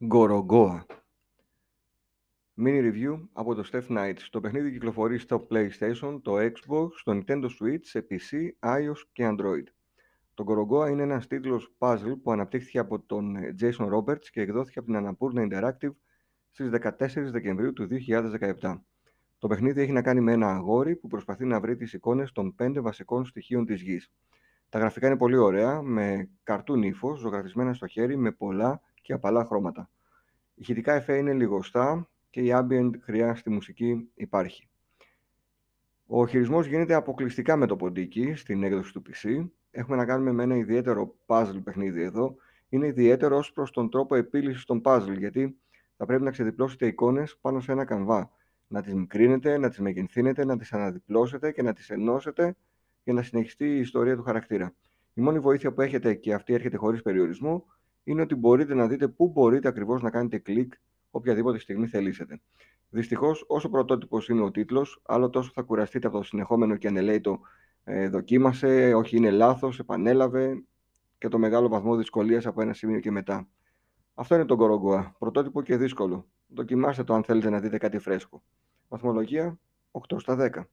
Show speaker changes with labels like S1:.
S1: Gorogoa. Mini review από το Steph Knight. Το παιχνίδι κυκλοφορεί στο PlayStation, το Xbox, στο Nintendo Switch, σε PC, iOS και Android. Το Gorogoa είναι ένας τίτλος puzzle που αναπτύχθηκε από τον Jason Roberts και εκδόθηκε από την Annapurna Interactive στις 14 Δεκεμβρίου του 2017. Το παιχνίδι έχει να κάνει με ένα αγόρι που προσπαθεί να βρει τις εικόνες των πέντε βασικών στοιχείων της γης. Τα γραφικά είναι πολύ ωραία, με καρτούν ύφος, ζωγραφισμένα στο χέρι, με πολλά και απαλά χρώματα. Ηχητικά εφέ είναι λιγοστά και η ambient χρειά στη μουσική υπάρχει. Ο χειρισμός γίνεται αποκλειστικά με το ποντίκι στην έκδοση του PC. Έχουμε να κάνουμε με ένα ιδιαίτερο puzzle παιχνίδι εδώ. Είναι ιδιαίτερο ως προς τον τρόπο επίλυσης των puzzle, γιατί θα πρέπει να ξεδιπλώσετε εικόνες πάνω σε ένα καμβά. Να τις μικρύνετε, να τις μεγενθύνετε, να τις αναδιπλώσετε και να τις ενώσετε για να συνεχιστεί η ιστορία του χαρακτήρα. Η μόνη βοήθεια που έχετε και αυτή έρχεται χωρίς περιορισμό είναι ότι μπορείτε να δείτε πού μπορείτε ακριβώς να κάνετε κλικ οποιαδήποτε στιγμή θελήσετε. Δυστυχώς, όσο πρωτότυπος είναι ο τίτλος, άλλο τόσο θα κουραστείτε από το συνεχόμενο και ανελέητο ε, δοκίμασε, όχι είναι λάθος, επανέλαβε και το μεγάλο βαθμό δυσκολίας από ένα σημείο και μετά. Αυτό είναι το Gorogoa. Πρωτότυπο και δύσκολο. Δοκιμάστε το αν θέλετε να δείτε κάτι φρέσκο. Βαθμολογία 8 στα 10.